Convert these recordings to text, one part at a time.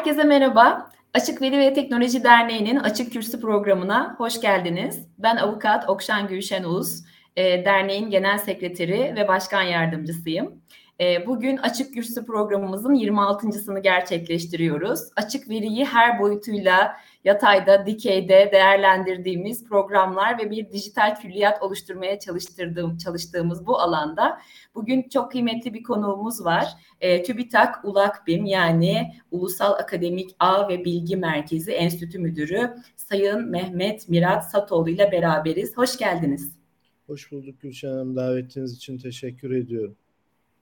Herkese merhaba. Açık Veri ve Teknoloji Derneği'nin Açık Kürsü programına hoş geldiniz. Ben avukat Okşan Gülşen Uz, e, derneğin genel sekreteri ve başkan yardımcısıyım. E, bugün Açık Kürsü programımızın 26.sını gerçekleştiriyoruz. Açık veriyi her boyutuyla yatayda, dikeyde değerlendirdiğimiz programlar ve bir dijital külliyat oluşturmaya çalıştırdığım, çalıştığımız bu alanda bugün çok kıymetli bir konuğumuz var. E, TÜBİTAK ULAKBİM yani Ulusal Akademik Ağ ve Bilgi Merkezi Enstitü Müdürü Sayın Mehmet Mirat Satoğlu ile beraberiz. Hoş geldiniz. Hoş bulduk Gülşen Hanım. Davetiniz için teşekkür ediyorum.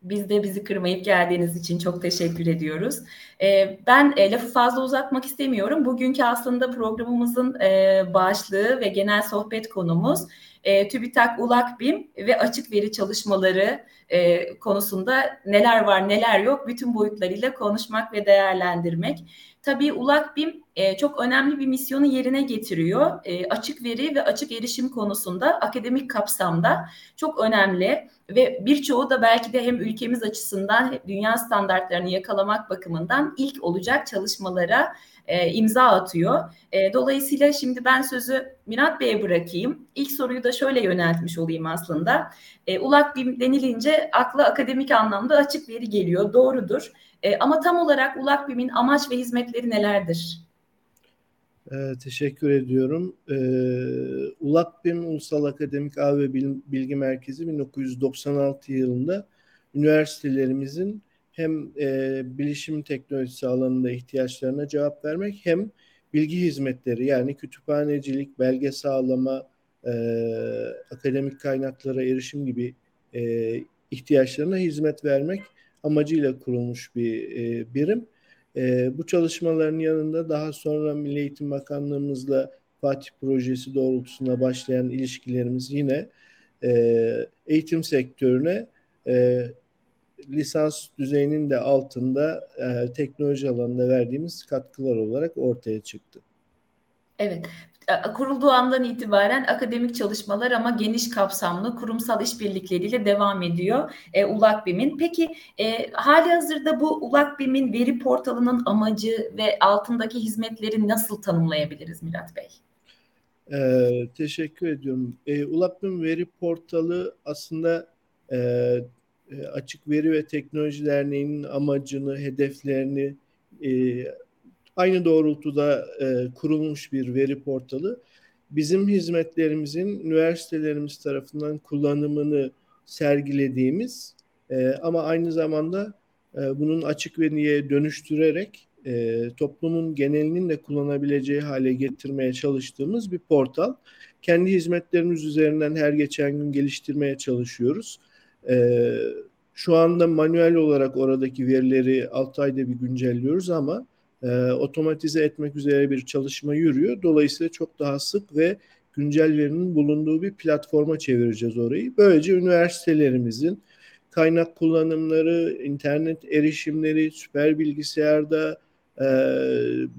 Biz de bizi kırmayıp geldiğiniz için çok teşekkür ediyoruz. Ee, ben e, lafı fazla uzatmak istemiyorum. Bugünkü aslında programımızın e, başlığı ve genel sohbet konumuz e, TÜBİTAK ULAKBİM ve açık veri çalışmaları konusunda neler var neler yok bütün boyutlarıyla konuşmak ve değerlendirmek. Tabii ULAKBİM e, çok önemli bir misyonu yerine getiriyor. E, açık veri ve açık erişim konusunda akademik kapsamda çok önemli ve birçoğu da belki de hem ülkemiz açısından dünya standartlarını yakalamak bakımından ilk olacak çalışmalara e, imza atıyor. Dolayısıyla şimdi ben sözü Mirat Bey'e bırakayım. İlk soruyu da şöyle yöneltmiş olayım aslında. E, ULAK BİM denilince akla akademik anlamda açık veri geliyor. Doğrudur. Ama tam olarak ULAK BİM'in amaç ve hizmetleri nelerdir? Ee, teşekkür ediyorum. Ee, ULAKBİM Ulusal Akademik Ağ ve Bilgi Merkezi 1996 yılında üniversitelerimizin hem e, bilişim teknolojisi alanında ihtiyaçlarına cevap vermek hem bilgi hizmetleri yani kütüphanecilik, belge sağlama, e, akademik kaynaklara erişim gibi e, ihtiyaçlarına hizmet vermek amacıyla kurulmuş bir e, birim. E, bu çalışmaların yanında daha sonra Milli Eğitim Bakanlığımızla Fatih Projesi doğrultusunda başlayan ilişkilerimiz yine e, eğitim sektörüne e, lisans düzeyinin de altında e, teknoloji alanında verdiğimiz katkılar olarak ortaya çıktı. Evet. E, kurulduğu andan itibaren akademik çalışmalar ama geniş kapsamlı kurumsal işbirlikleriyle devam ediyor e, ULAKBİM'in. Peki e, hali hazırda bu ULAKBİM'in veri portalının amacı ve altındaki hizmetleri nasıl tanımlayabiliriz Mirat Bey? Ee, teşekkür ediyorum. E, ULAKBİM veri portalı aslında e, e, Açık Veri ve Teknoloji Derneği'nin amacını, hedeflerini e, aynı doğrultuda e, kurulmuş bir veri portalı. Bizim hizmetlerimizin üniversitelerimiz tarafından kullanımını sergilediğimiz e, ama aynı zamanda e, bunun açık veriye dönüştürerek e, toplumun genelinin de kullanabileceği hale getirmeye çalıştığımız bir portal. Kendi hizmetlerimiz üzerinden her geçen gün geliştirmeye çalışıyoruz. E, şu anda manuel olarak oradaki verileri 6 ayda bir güncelliyoruz ama e, otomatize etmek üzere bir çalışma yürüyor. Dolayısıyla çok daha sık ve güncel verinin bulunduğu bir platforma çevireceğiz orayı. Böylece üniversitelerimizin kaynak kullanımları, internet erişimleri, süper bilgisayarda e,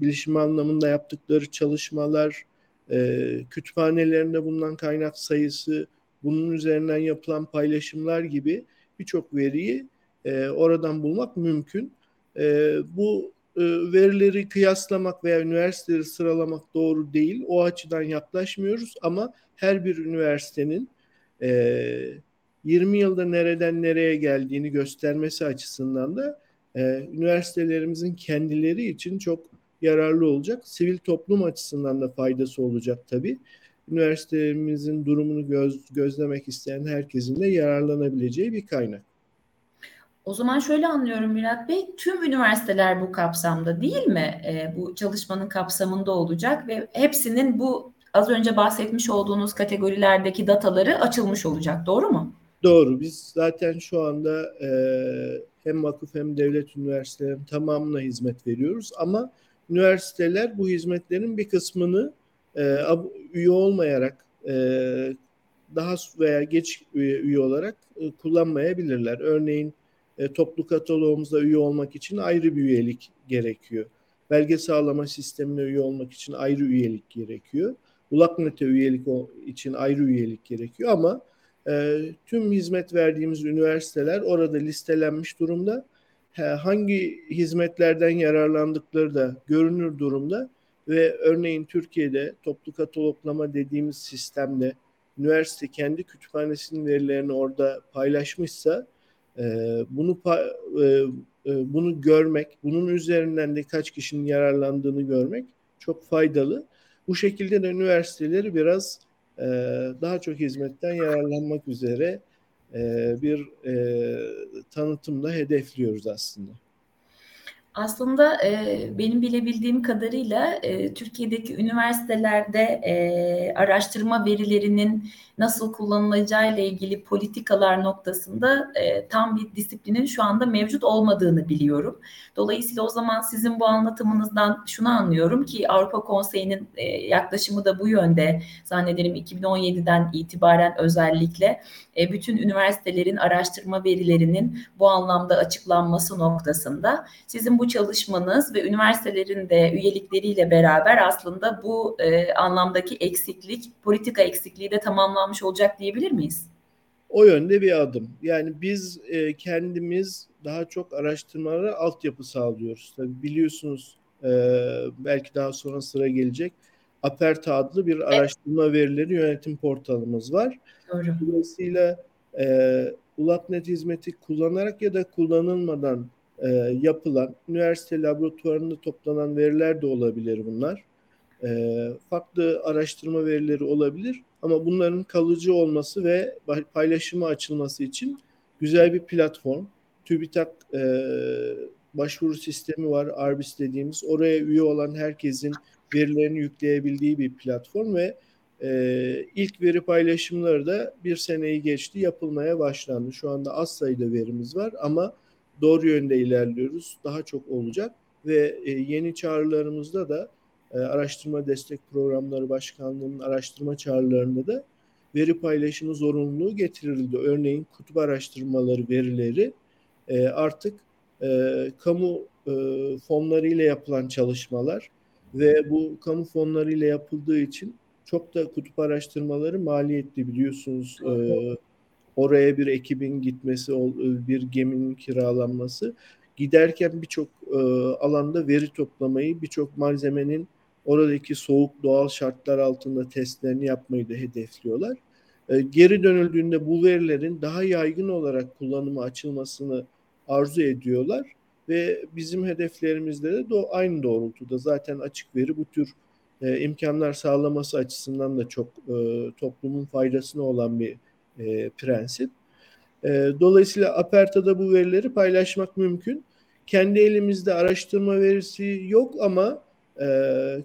bilişim anlamında yaptıkları çalışmalar, e, kütüphanelerinde bulunan kaynak sayısı, bunun üzerinden yapılan paylaşımlar gibi birçok veriyi e, oradan bulmak mümkün. E, bu e, verileri kıyaslamak veya üniversiteleri sıralamak doğru değil. O açıdan yaklaşmıyoruz ama her bir üniversitenin e, 20 yılda nereden nereye geldiğini göstermesi açısından da e, üniversitelerimizin kendileri için çok yararlı olacak. Sivil toplum açısından da faydası olacak tabii üniversitemizin durumunu göz, gözlemek isteyen herkesin de yararlanabileceği bir kaynak. O zaman şöyle anlıyorum Mirat Bey, tüm üniversiteler bu kapsamda değil mi? E, bu çalışmanın kapsamında olacak ve hepsinin bu az önce bahsetmiş olduğunuz kategorilerdeki dataları açılmış olacak, doğru mu? Doğru. Biz zaten şu anda e, hem vakıf hem devlet üniversitelerinin tamamına hizmet veriyoruz ama üniversiteler bu hizmetlerin bir kısmını e, üye olmayarak e, daha veya geç üye, üye olarak e, kullanmayabilirler. Örneğin e, toplu kataloğumuzda üye olmak için ayrı bir üyelik gerekiyor. Belge sağlama sistemine üye olmak için ayrı üyelik gerekiyor. Ulaknet'e üyelik için ayrı üyelik gerekiyor ama e, tüm hizmet verdiğimiz üniversiteler orada listelenmiş durumda hangi hizmetlerden yararlandıkları da görünür durumda ve örneğin Türkiye'de toplu kataloglama dediğimiz sistemde üniversite kendi kütüphanesinin verilerini orada paylaşmışsa e, bunu e, e, bunu görmek, bunun üzerinden de kaç kişinin yararlandığını görmek çok faydalı. Bu şekilde de üniversiteleri biraz e, daha çok hizmetten yararlanmak üzere bir e, tanıtımla hedefliyoruz aslında. Aslında e, benim bilebildiğim kadarıyla e, Türkiye'deki üniversitelerde e, araştırma verilerinin nasıl kullanılacağı ile ilgili politikalar noktasında e, tam bir disiplinin şu anda mevcut olmadığını biliyorum. Dolayısıyla o zaman sizin bu anlatımınızdan şunu anlıyorum ki Avrupa Konseyi'nin e, yaklaşımı da bu yönde. Zannederim 2017'den itibaren özellikle e, bütün üniversitelerin araştırma verilerinin bu anlamda açıklanması noktasında sizin bu çalışmanız ve üniversitelerin de üyelikleriyle beraber aslında bu e, anlamdaki eksiklik, politika eksikliği de tamamlanmış olacak diyebilir miyiz? O yönde bir adım. Yani biz e, kendimiz daha çok araştırmalara altyapı sağlıyoruz. Tabii biliyorsunuz e, belki daha sonra sıra gelecek. Aperta adlı bir araştırma evet. verileri yönetim portalımız var. Doğru. Dolayısıyla e, ULAPNet hizmeti kullanarak ya da kullanılmadan e, yapılan üniversite laboratuvarında toplanan veriler de olabilir bunlar. E, farklı araştırma verileri olabilir ama bunların kalıcı olması ve paylaşıma açılması için güzel bir platform. TÜBİTAK e, başvuru sistemi var, Arbis dediğimiz. Oraya üye olan herkesin verilerini yükleyebildiği bir platform ve e, ilk veri paylaşımları da bir seneyi geçti yapılmaya başlandı. Şu anda az sayıda verimiz var ama doğru yönde ilerliyoruz. Daha çok olacak ve e, yeni çağrılarımızda da e, araştırma destek programları başkanlığının araştırma çağrılarında da veri paylaşımı zorunluluğu getirildi. Örneğin kutup araştırmaları verileri e, artık e, kamu e, fonlarıyla yapılan çalışmalar ve bu kamu fonları ile yapıldığı için çok da kutup araştırmaları maliyetli biliyorsunuz. Oraya bir ekibin gitmesi, bir geminin kiralanması, giderken birçok alanda veri toplamayı, birçok malzemenin oradaki soğuk doğal şartlar altında testlerini yapmayı da hedefliyorlar. E, geri dönüldüğünde bu verilerin daha yaygın olarak kullanıma açılmasını arzu ediyorlar ve bizim hedeflerimizde de aynı doğrultuda zaten açık veri bu tür e, imkanlar sağlaması açısından da çok e, toplumun faydasına olan bir e, prensip. E, dolayısıyla Aperta'da bu verileri paylaşmak mümkün. Kendi elimizde araştırma verisi yok ama e,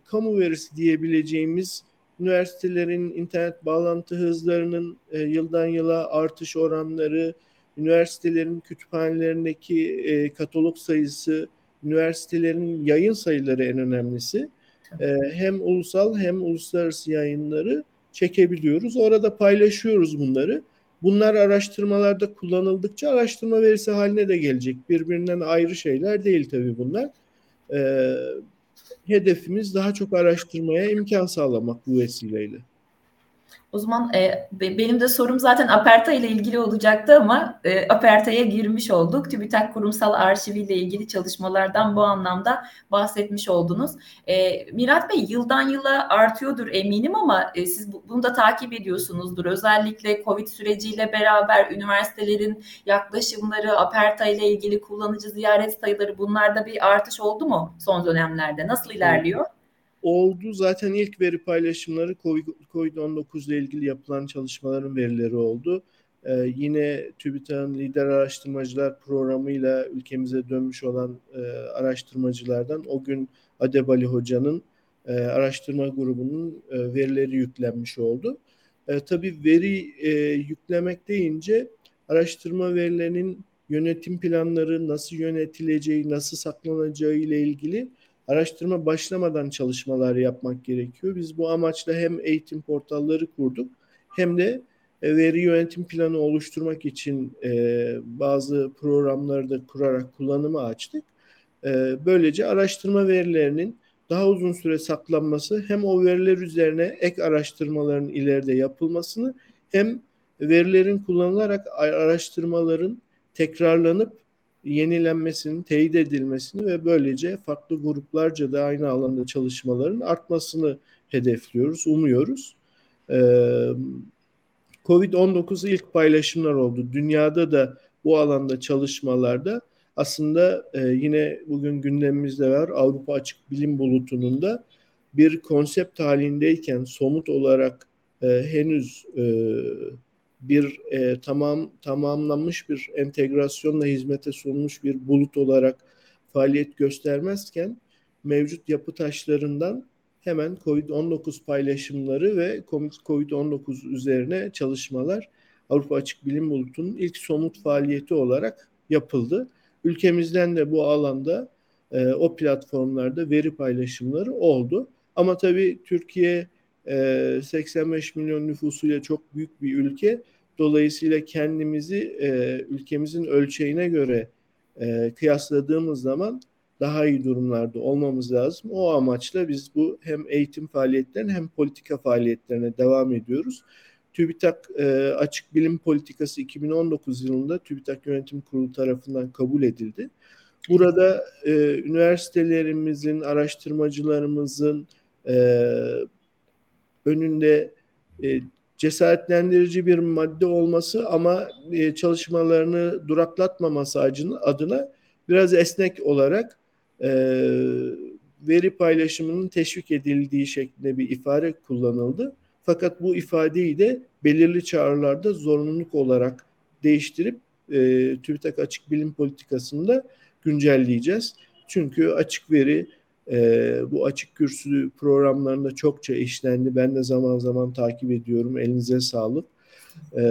kamu verisi diyebileceğimiz üniversitelerin internet bağlantı hızlarının e, yıldan yıla artış oranları, üniversitelerin kütüphanelerindeki e, katalog sayısı, üniversitelerin yayın sayıları en önemlisi. E, hem ulusal hem uluslararası yayınları çekebiliyoruz. Orada paylaşıyoruz bunları. Bunlar araştırmalarda kullanıldıkça araştırma verisi haline de gelecek. Birbirinden ayrı şeyler değil tabii bunlar. Ee, hedefimiz daha çok araştırmaya imkan sağlamak bu vesileyle. O zaman e, benim de sorum zaten Aperta ile ilgili olacaktı ama e, Aperta'ya girmiş olduk. TÜBİTAK kurumsal arşivi ile ilgili çalışmalardan bu anlamda bahsetmiş oldunuz. E, Mirat Bey yıldan yıla artıyordur eminim ama e, siz bunu da takip ediyorsunuzdur. Özellikle Covid süreciyle beraber üniversitelerin yaklaşımları, Aperta ile ilgili kullanıcı ziyaret sayıları bunlarda bir artış oldu mu son dönemlerde? Nasıl ilerliyor? Oldu. Zaten ilk veri paylaşımları COVID-19 ile ilgili yapılan çalışmaların verileri oldu. Ee, yine TÜBİTAK'ın lider araştırmacılar programıyla ülkemize dönmüş olan e, araştırmacılardan o gün Adebali Hoca'nın e, araştırma grubunun e, verileri yüklenmiş oldu. E, tabii veri e, yüklemek deyince araştırma verilerinin yönetim planları nasıl yönetileceği, nasıl saklanacağı ile ilgili araştırma başlamadan çalışmalar yapmak gerekiyor. Biz bu amaçla hem eğitim portalları kurduk hem de e, veri yönetim planı oluşturmak için e, bazı programları da kurarak kullanıma açtık. E, böylece araştırma verilerinin daha uzun süre saklanması hem o veriler üzerine ek araştırmaların ileride yapılmasını hem verilerin kullanılarak araştırmaların tekrarlanıp yenilenmesini, teyit edilmesini ve böylece farklı gruplarca da aynı alanda çalışmaların artmasını hedefliyoruz, umuyoruz. Ee, Covid-19 ilk paylaşımlar oldu. Dünyada da bu alanda çalışmalarda aslında e, yine bugün gündemimizde var Avrupa Açık Bilim Bulutu'nun da bir konsept halindeyken somut olarak e, henüz e, bir e, tamam tamamlanmış bir entegrasyonla hizmete sunmuş bir bulut olarak faaliyet göstermezken mevcut yapı taşlarından hemen COVID-19 paylaşımları ve COVID-19 üzerine çalışmalar Avrupa Açık Bilim Bulutu'nun ilk somut faaliyeti olarak yapıldı. Ülkemizden de bu alanda e, o platformlarda veri paylaşımları oldu. Ama tabii Türkiye e, 85 milyon nüfusuyla çok büyük bir ülke. Dolayısıyla kendimizi e, ülkemizin ölçeğine göre e, kıyasladığımız zaman daha iyi durumlarda olmamız lazım. O amaçla biz bu hem eğitim faaliyetlerine hem politika faaliyetlerine devam ediyoruz. TÜBİTAK e, Açık Bilim Politikası 2019 yılında TÜBİTAK Yönetim Kurulu tarafından kabul edildi. Burada e, üniversitelerimizin, araştırmacılarımızın e, önünde e, cesaretlendirici bir madde olması ama e, çalışmalarını duraklatmaması adına biraz esnek olarak e, veri paylaşımının teşvik edildiği şeklinde bir ifade kullanıldı. Fakat bu ifadeyi de belirli çağrılarda zorunluluk olarak değiştirip e, TÜBİTAK açık bilim politikasında güncelleyeceğiz. Çünkü açık veri e, bu açık kürsü programlarında çokça işlendi. Ben de zaman zaman takip ediyorum. Elinize sağlık. E,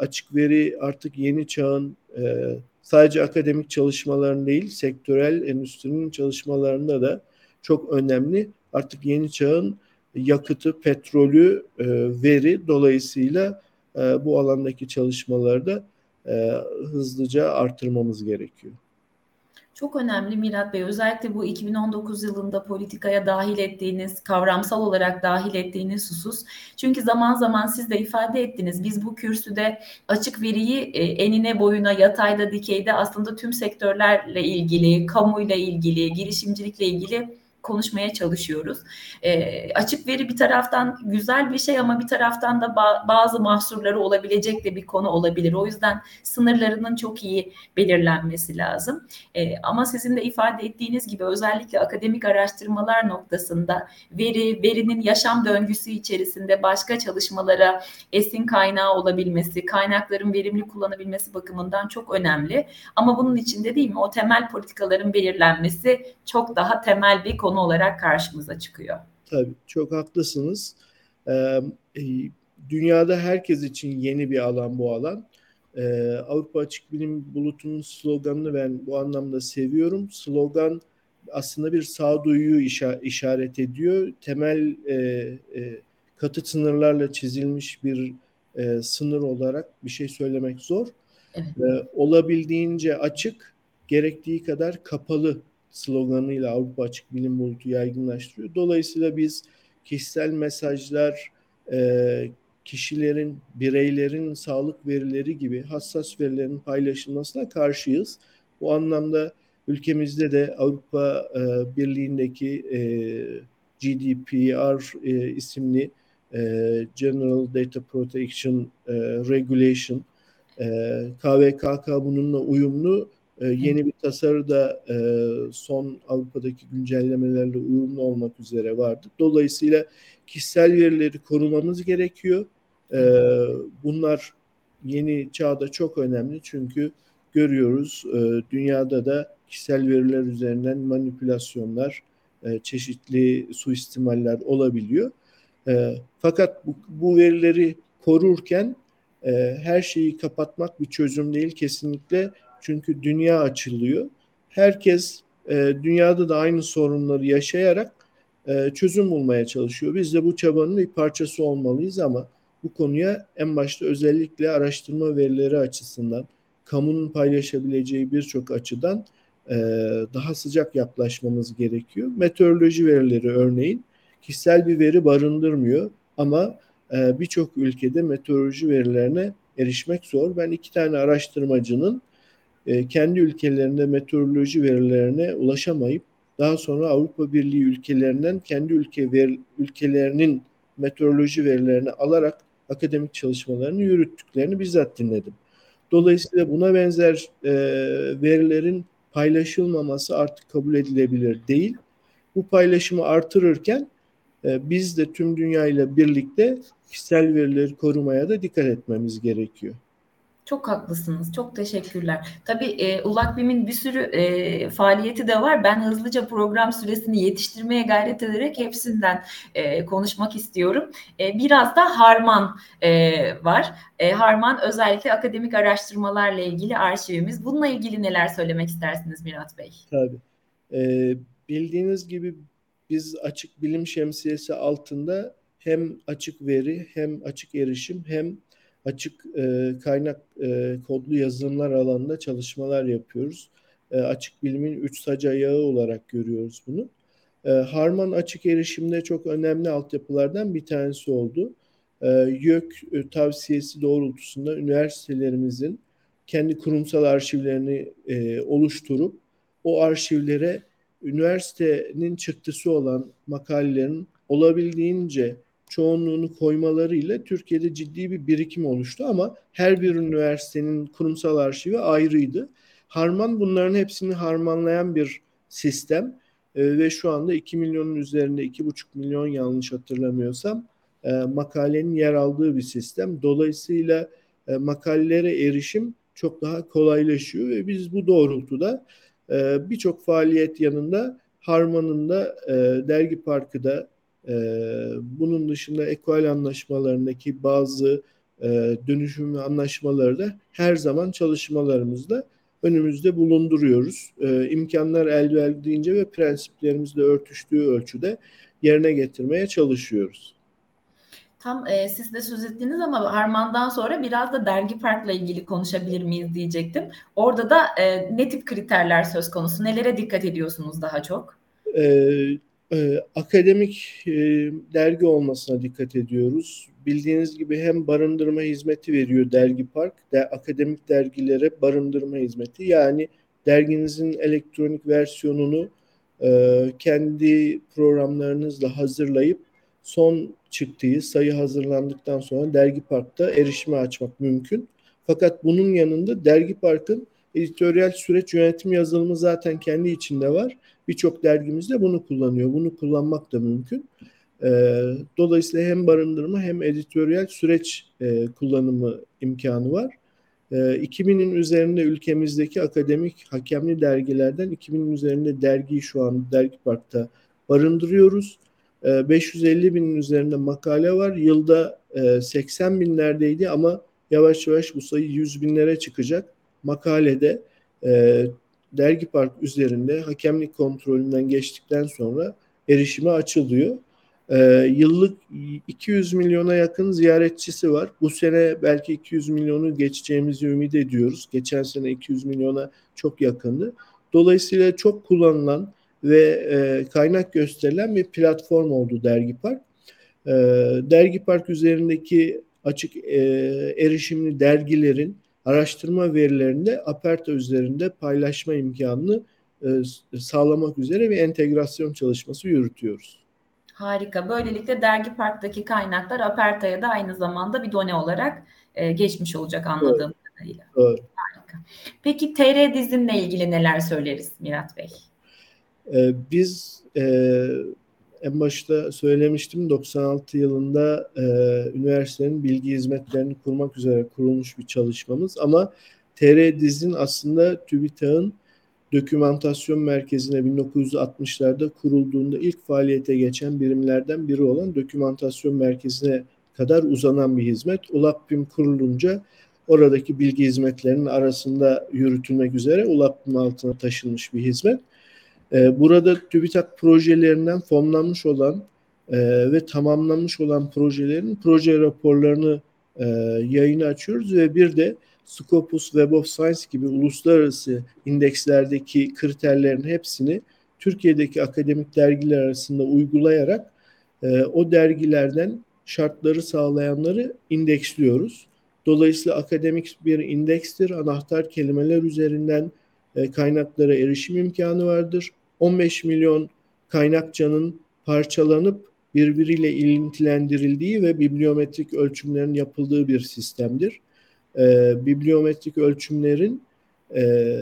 açık veri artık yeni çağın e, sadece akademik çalışmaların değil, sektörel endüstrinin çalışmalarında da çok önemli. Artık yeni çağın yakıtı, petrolü, e, veri dolayısıyla e, bu alandaki çalışmaları da e, hızlıca artırmamız gerekiyor. Çok önemli Mirat Bey. Özellikle bu 2019 yılında politikaya dahil ettiğiniz, kavramsal olarak dahil ettiğiniz husus. Çünkü zaman zaman siz de ifade ettiniz. Biz bu kürsüde açık veriyi e, enine boyuna, yatayda, dikeyde aslında tüm sektörlerle ilgili, kamuyla ilgili, girişimcilikle ilgili konuşmaya çalışıyoruz. E, açık veri bir taraftan güzel bir şey ama bir taraftan da ba- bazı mahsurları olabilecek de bir konu olabilir. O yüzden sınırlarının çok iyi belirlenmesi lazım. E, ama sizin de ifade ettiğiniz gibi özellikle akademik araştırmalar noktasında veri, verinin yaşam döngüsü içerisinde başka çalışmalara esin kaynağı olabilmesi, kaynakların verimli kullanabilmesi bakımından çok önemli. Ama bunun içinde değil mi o temel politikaların belirlenmesi çok daha temel bir konu konu olarak karşımıza çıkıyor. Tabii çok haklısınız. Ee, dünyada herkes için yeni bir alan bu alan. Ee, Avrupa Açık Bilim Bulutu'nun sloganını ben bu anlamda seviyorum. Slogan aslında bir sağduyuyu işaret ediyor. Temel e, e, katı sınırlarla çizilmiş bir e, sınır olarak bir şey söylemek zor. Evet. E, olabildiğince açık, gerektiği kadar kapalı sloganıyla Avrupa Açık Bilim Bulutu yaygınlaştırıyor. Dolayısıyla biz kişisel mesajlar, e, kişilerin, bireylerin sağlık verileri gibi hassas verilerin paylaşılmasına karşıyız. Bu anlamda ülkemizde de Avrupa e, Birliği'ndeki e, GDPR isimli General Data Protection Regulation KVKK bununla uyumlu e, yeni bir tasarı da e, son Avrupa'daki güncellemelerle uyumlu olmak üzere vardı. Dolayısıyla kişisel verileri korumamız gerekiyor. E, bunlar yeni çağda çok önemli çünkü görüyoruz e, dünyada da kişisel veriler üzerinden manipülasyonlar, e, çeşitli suistimaller olabiliyor. E, fakat bu, bu verileri korurken e, her şeyi kapatmak bir çözüm değil. Kesinlikle çünkü dünya açılıyor. Herkes e, dünyada da aynı sorunları yaşayarak e, çözüm bulmaya çalışıyor. Biz de bu çabanın bir parçası olmalıyız ama bu konuya en başta özellikle araştırma verileri açısından, kamunun paylaşabileceği birçok açıdan e, daha sıcak yaklaşmamız gerekiyor. Meteoroloji verileri örneğin kişisel bir veri barındırmıyor ama e, birçok ülkede meteoroloji verilerine erişmek zor. Ben iki tane araştırmacının e, kendi ülkelerinde meteoroloji verilerine ulaşamayıp daha sonra Avrupa Birliği ülkelerinden kendi ülke ver, ülkelerinin meteoroloji verilerini alarak akademik çalışmalarını yürüttüklerini bizzat dinledim. Dolayısıyla buna benzer e, verilerin paylaşılmaması artık kabul edilebilir değil. Bu paylaşımı artırırken e, biz de tüm dünya ile birlikte kişisel verileri korumaya da dikkat etmemiz gerekiyor. Çok haklısınız. Çok teşekkürler. Tabii e, ULAKBİM'in bir sürü e, faaliyeti de var. Ben hızlıca program süresini yetiştirmeye gayret ederek hepsinden e, konuşmak istiyorum. E, biraz da Harman e, var. E, Harman özellikle akademik araştırmalarla ilgili arşivimiz. Bununla ilgili neler söylemek istersiniz Mirat Bey? Tabii. E, bildiğiniz gibi biz açık bilim şemsiyesi altında hem açık veri hem açık erişim hem açık e, kaynak e, kodlu yazılımlar alanında çalışmalar yapıyoruz. E, açık bilimin üç sac ayağı olarak görüyoruz bunu. E, Harman açık erişimde çok önemli altyapılardan bir tanesi oldu. E, YÖK e, tavsiyesi doğrultusunda üniversitelerimizin kendi kurumsal arşivlerini e, oluşturup o arşivlere üniversitenin çıktısı olan makalelerin olabildiğince çoğunluğunu koymalarıyla Türkiye'de ciddi bir birikim oluştu ama her bir üniversitenin kurumsal arşivi ayrıydı. Harman bunların hepsini harmanlayan bir sistem e, ve şu anda 2 milyonun üzerinde 2,5 milyon yanlış hatırlamıyorsam e, makalenin yer aldığı bir sistem. Dolayısıyla e, makalelere erişim çok daha kolaylaşıyor ve biz bu doğrultuda e, birçok faaliyet yanında Harman'ın da e, dergi parkı da e, bunun dışında ekol anlaşmalarındaki bazı e, dönüşüm anlaşmaları da her zaman çalışmalarımızda önümüzde bulunduruyoruz. E, imkanlar el verdiğince ve prensiplerimizle örtüştüğü ölçüde yerine getirmeye çalışıyoruz. Tam e, siz de söz ettiniz ama Harman'dan sonra biraz da dergi parkla ilgili konuşabilir miyiz diyecektim. Orada da e, ne tip kriterler söz konusu? Nelere dikkat ediyorsunuz daha çok? E, e, akademik e, dergi olmasına dikkat ediyoruz. Bildiğiniz gibi hem barındırma hizmeti veriyor Dergi Park, de akademik dergilere barındırma hizmeti. Yani derginizin elektronik versiyonunu e, kendi programlarınızla hazırlayıp son çıktığı sayı hazırlandıktan sonra Dergi Park'ta erişime açmak mümkün. Fakat bunun yanında Dergi Park'ın editoryal süreç yönetim yazılımı zaten kendi içinde var. Birçok dergimizde bunu kullanıyor. Bunu kullanmak da mümkün. E, dolayısıyla hem barındırma hem editoryal süreç e, kullanımı imkanı var. E, 2000'in üzerinde ülkemizdeki akademik hakemli dergilerden 2000'in üzerinde dergiyi şu an Dergi Park'ta barındırıyoruz. 550 binin üzerinde makale var. Yılda 80 binlerdeydi ama yavaş yavaş bu sayı 100 binlere çıkacak. Makalede Dergi Park üzerinde hakemlik kontrolünden geçtikten sonra erişime açılıyor. yıllık 200 milyona yakın ziyaretçisi var. Bu sene belki 200 milyonu geçeceğimizi ümit ediyoruz. Geçen sene 200 milyona çok yakındı. Dolayısıyla çok kullanılan ve e, kaynak gösterilen bir platform oldu Dergi Park. E, Dergi Park üzerindeki açık e, erişimli dergilerin araştırma verilerini de Aperta üzerinde paylaşma imkanını e, sağlamak üzere bir entegrasyon çalışması yürütüyoruz. Harika. Böylelikle Dergi Park'taki kaynaklar Aperta'ya da aynı zamanda bir done olarak e, geçmiş olacak anladığım evet. kadarıyla. Evet. Harika. Peki TR dizinle ilgili neler söyleriz Mirat Bey? E, biz e, en başta söylemiştim 96 yılında e, üniversitenin bilgi hizmetlerini kurmak üzere kurulmuş bir çalışmamız ama TR Diz'in aslında TÜBİTAK'ın dokümantasyon merkezine 1960'larda kurulduğunda ilk faaliyete geçen birimlerden biri olan dokümantasyon merkezine kadar uzanan bir hizmet. ULAPBİM kurulunca oradaki bilgi hizmetlerinin arasında yürütülmek üzere ULAPBİM altına taşınmış bir hizmet. Ee, burada TÜBİTAK projelerinden fonlanmış olan e, ve tamamlanmış olan projelerin proje raporlarını e, yayını açıyoruz ve bir de Scopus Web of Science gibi uluslararası indekslerdeki kriterlerin hepsini Türkiye'deki akademik dergiler arasında uygulayarak e, o dergilerden şartları sağlayanları indeksliyoruz. Dolayısıyla akademik bir indekstir. Anahtar kelimeler üzerinden e, kaynaklara erişim imkanı vardır. 15 milyon kaynakçanın parçalanıp birbiriyle ilintilendirildiği ve bibliometrik ölçümlerin yapıldığı bir sistemdir. E, bibliometrik ölçümlerin e,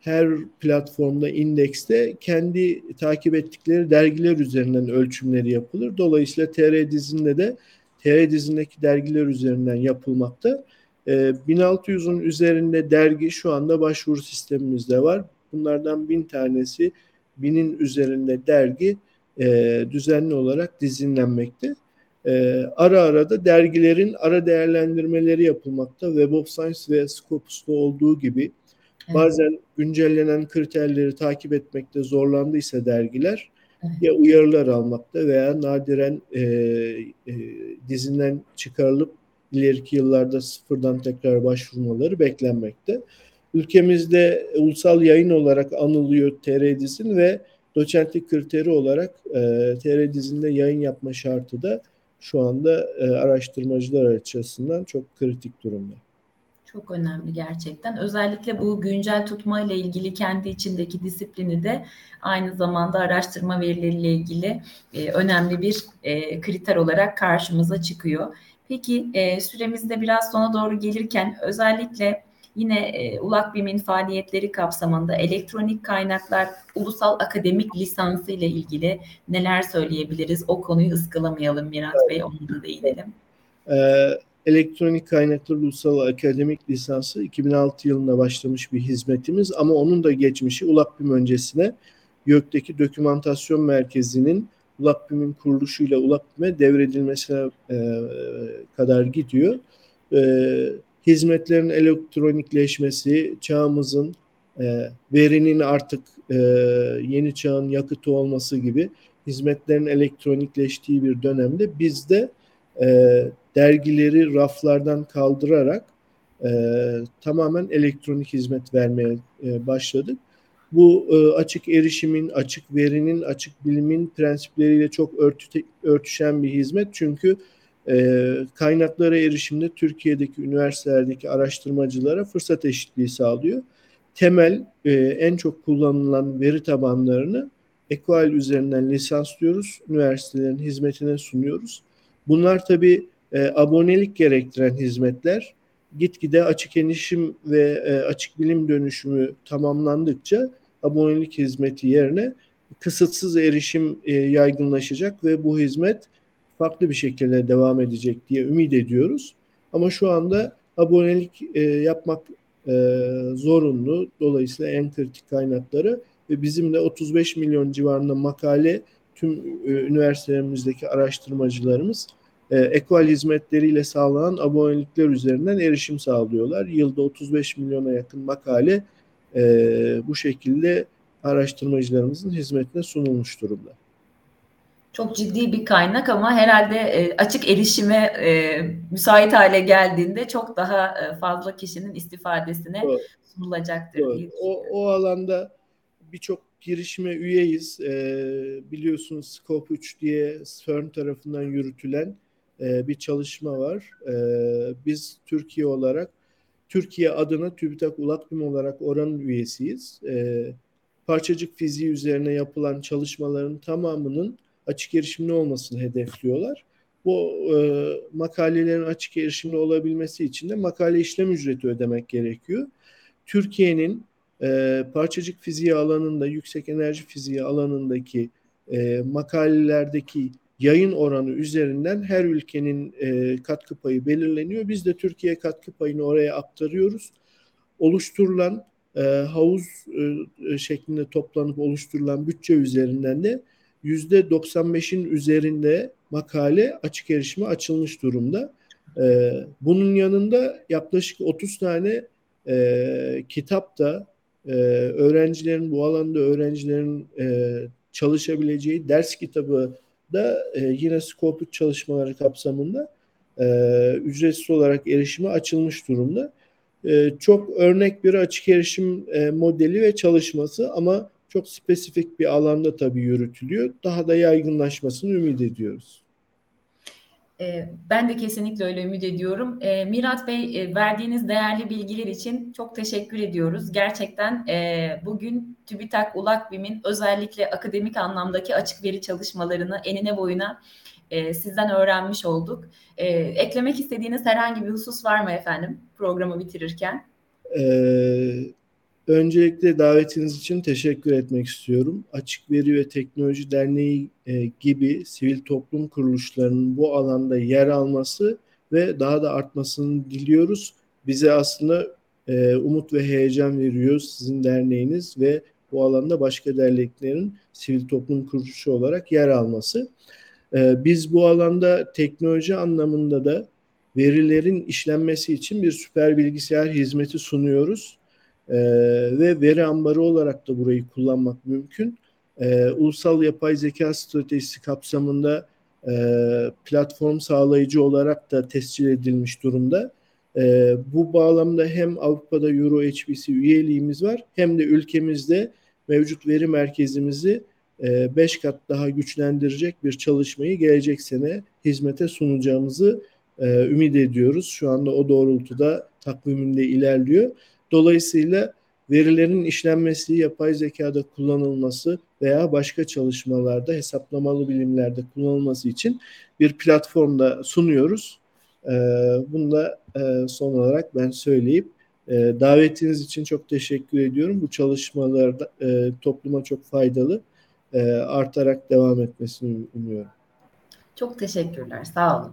her platformda, indekste kendi takip ettikleri dergiler üzerinden ölçümleri yapılır. Dolayısıyla TR dizinde de TR dizindeki dergiler üzerinden yapılmakta. 1600'ün ee, üzerinde dergi şu anda başvuru sistemimizde var. Bunlardan bin tanesi, binin üzerinde dergi e, düzenli olarak dizinlenmekte. E, ara ara da dergilerin ara değerlendirmeleri yapılmakta. Web of Science ve Scopus'ta olduğu gibi bazen güncellenen kriterleri takip etmekte zorlandıysa dergiler ya uyarılar almakta veya nadiren e, e, dizinden çıkarılıp ileriki yıllarda sıfırdan tekrar başvurmaları beklenmekte. Ülkemizde ulusal yayın olarak anılıyor TR dizin ve doçentlik kriteri olarak e, TR dizinde yayın yapma şartı da şu anda e, araştırmacılar açısından çok kritik durumda. Çok önemli gerçekten. Özellikle bu güncel tutma ile ilgili kendi içindeki disiplini de aynı zamanda araştırma verileriyle ilgili e, önemli bir e, kriter olarak karşımıza çıkıyor. Peki e, süremizde biraz sona doğru gelirken özellikle yine e, ULAKBİM'in faaliyetleri kapsamında elektronik kaynaklar ulusal akademik lisansı ile ilgili neler söyleyebiliriz? O konuyu ıskalamayalım Mirat. Bey, onu da değinelim. Ee, elektronik kaynaklar ulusal akademik lisansı 2006 yılında başlamış bir hizmetimiz ama onun da geçmişi ULAKBİM öncesine YÖK'teki dokümantasyon merkezinin ULAKBİM'in kuruluşuyla ULAKBİM'e devredilmesine e, kadar gidiyor. E, hizmetlerin elektronikleşmesi, çağımızın e, verinin artık e, yeni çağın yakıtı olması gibi hizmetlerin elektronikleştiği bir dönemde biz de e, dergileri raflardan kaldırarak e, tamamen elektronik hizmet vermeye e, başladık. Bu e, açık erişimin, açık verinin, açık bilimin prensipleriyle çok örtü, örtüşen bir hizmet. Çünkü e, kaynaklara erişimde Türkiye'deki üniversitelerdeki araştırmacılara fırsat eşitliği sağlıyor. Temel, e, en çok kullanılan veri tabanlarını EQUAL üzerinden lisanslıyoruz, üniversitelerin hizmetine sunuyoruz. Bunlar tabii e, abonelik gerektiren hizmetler gitgide açık erişim ve e, açık bilim dönüşümü tamamlandıkça abonelik hizmeti yerine kısıtsız erişim e, yaygınlaşacak ve bu hizmet farklı bir şekilde devam edecek diye ümit ediyoruz. Ama şu anda abonelik e, yapmak e, zorunlu. Dolayısıyla en kritik kaynakları ve bizim de 35 milyon civarında makale tüm e, üniversitelerimizdeki araştırmacılarımız e, ekval hizmetleriyle sağlanan abonelikler üzerinden erişim sağlıyorlar. Yılda 35 milyona yakın makale e, bu şekilde araştırmacılarımızın hizmetine sunulmuş durumda. Çok ciddi bir kaynak ama herhalde e, açık erişime e, müsait hale geldiğinde çok daha e, fazla kişinin istifadesine Doğru. sunulacaktır Doğru. diye o, o alanda birçok girişime üyeyiz. E, biliyorsunuz Scope 3 diye CERN tarafından yürütülen e, bir çalışma var. E, biz Türkiye olarak Türkiye adına TÜBİTAK ULAKBİM olarak oranın üyesiyiz. E, parçacık fiziği üzerine yapılan çalışmaların tamamının açık erişimli olmasını hedefliyorlar. Bu e, makalelerin açık erişimli olabilmesi için de makale işlem ücreti ödemek gerekiyor. Türkiye'nin e, parçacık fiziği alanında, yüksek enerji fiziği alanındaki e, makalelerdeki yayın oranı üzerinden her ülkenin e, katkı payı belirleniyor. Biz de Türkiye katkı payını oraya aktarıyoruz. Oluşturulan e, havuz e, şeklinde toplanıp oluşturulan bütçe üzerinden de yüzde 95'in üzerinde makale açık erişime açılmış durumda. E, bunun yanında yaklaşık 30 tane e, kitap da e, öğrencilerin bu alanda öğrencilerin e, çalışabileceği ders kitabı da e, yine Scope çalışmaları kapsamında e, ücretsiz olarak erişime açılmış durumda. E, çok örnek bir açık erişim e, modeli ve çalışması ama çok spesifik bir alanda tabii yürütülüyor. Daha da yaygınlaşmasını ümit ediyoruz. Ee, ben de kesinlikle öyle ümit ediyorum. Ee, Mirat Bey e, verdiğiniz değerli bilgiler için çok teşekkür ediyoruz. Gerçekten e, bugün TÜBİTAK ULAKBİM'in özellikle akademik anlamdaki açık veri çalışmalarını enine boyuna e, sizden öğrenmiş olduk. Eklemek istediğiniz herhangi bir husus var mı efendim programı bitirirken? Ee, Öncelikle davetiniz için teşekkür etmek istiyorum. Açık Veri ve Teknoloji Derneği e, gibi sivil toplum kuruluşlarının bu alanda yer alması ve daha da artmasını diliyoruz. Bize aslında e, umut ve heyecan veriyor sizin derneğiniz ve bu alanda başka derneklerin sivil toplum kuruluşu olarak yer alması. E, biz bu alanda teknoloji anlamında da verilerin işlenmesi için bir süper bilgisayar hizmeti sunuyoruz e, ve veri ambarı olarak da burayı kullanmak mümkün. E, ulusal yapay zeka stratejisi kapsamında e, platform sağlayıcı olarak da tescil edilmiş durumda. E, bu bağlamda hem Avrupa'da Euro HPC üyeliğimiz var hem de ülkemizde mevcut veri merkezimizi 5 e, kat daha güçlendirecek bir çalışmayı gelecek sene hizmete sunacağımızı e, ümit ediyoruz. Şu anda o doğrultuda takviminde ilerliyor. Dolayısıyla verilerin işlenmesi, yapay zekada kullanılması veya başka çalışmalarda, hesaplamalı bilimlerde kullanılması için bir platformda sunuyoruz. Ee, bunu da e, son olarak ben söyleyip e, davetiniz için çok teşekkür ediyorum. Bu çalışmalar e, topluma çok faydalı, artarak devam etmesini umuyorum. Çok teşekkürler, sağ olun.